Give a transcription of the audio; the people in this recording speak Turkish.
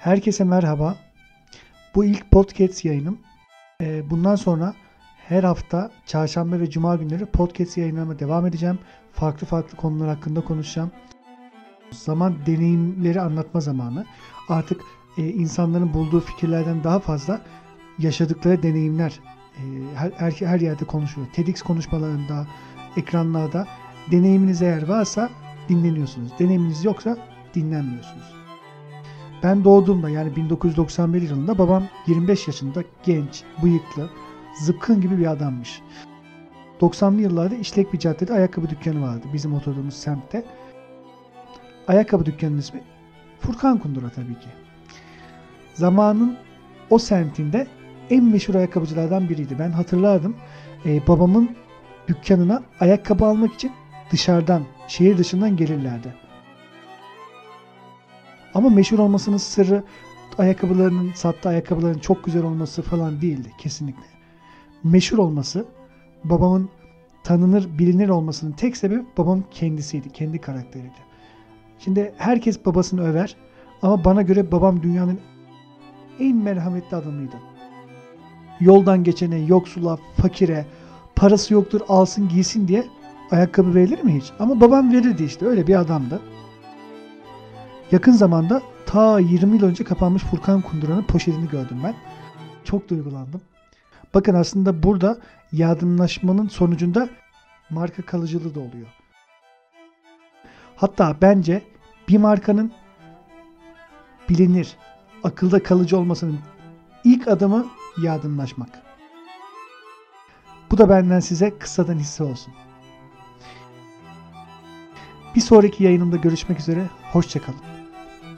Herkese merhaba. Bu ilk podcast yayınım. Ee, bundan sonra her hafta çarşamba ve cuma günleri podcast yayınlarıma devam edeceğim. Farklı farklı konular hakkında konuşacağım. Zaman deneyimleri anlatma zamanı. Artık e, insanların bulduğu fikirlerden daha fazla yaşadıkları deneyimler e, her, her, her yerde konuşuyor. TEDx konuşmalarında, ekranlarda deneyiminiz eğer varsa dinleniyorsunuz. Deneyiminiz yoksa dinlenmiyorsunuz. Ben doğduğumda yani 1991 yılında babam 25 yaşında genç, bıyıklı, zıpkın gibi bir adammış. 90'lı yıllarda işlek bir caddede ayakkabı dükkanı vardı bizim oturduğumuz semtte. Ayakkabı dükkanının ismi Furkan Kundura tabii ki. Zamanın o semtinde en meşhur ayakkabıcılardan biriydi. Ben hatırlardım. Ee, babamın dükkanına ayakkabı almak için dışarıdan, şehir dışından gelirlerdi. Ama meşhur olmasının sırrı ayakkabılarının, sattığı ayakkabıların çok güzel olması falan değildi kesinlikle. Meşhur olması, babamın tanınır, bilinir olmasının tek sebebi babam kendisiydi, kendi karakteriydi. Şimdi herkes babasını över ama bana göre babam dünyanın en merhametli adamıydı. Yoldan geçene, yoksula, fakire, parası yoktur alsın giysin diye ayakkabı verilir mi hiç? Ama babam verirdi işte öyle bir adamdı. Yakın zamanda ta 20 yıl önce kapanmış Furkan Kundura'nın poşetini gördüm ben. Çok duygulandım. Bakın aslında burada yardımlaşmanın sonucunda marka kalıcılığı da oluyor. Hatta bence bir markanın bilinir, akılda kalıcı olmasının ilk adımı yardımlaşmak. Bu da benden size kısadan hisse olsun. Bir sonraki yayınımda görüşmek üzere. Hoşçakalın.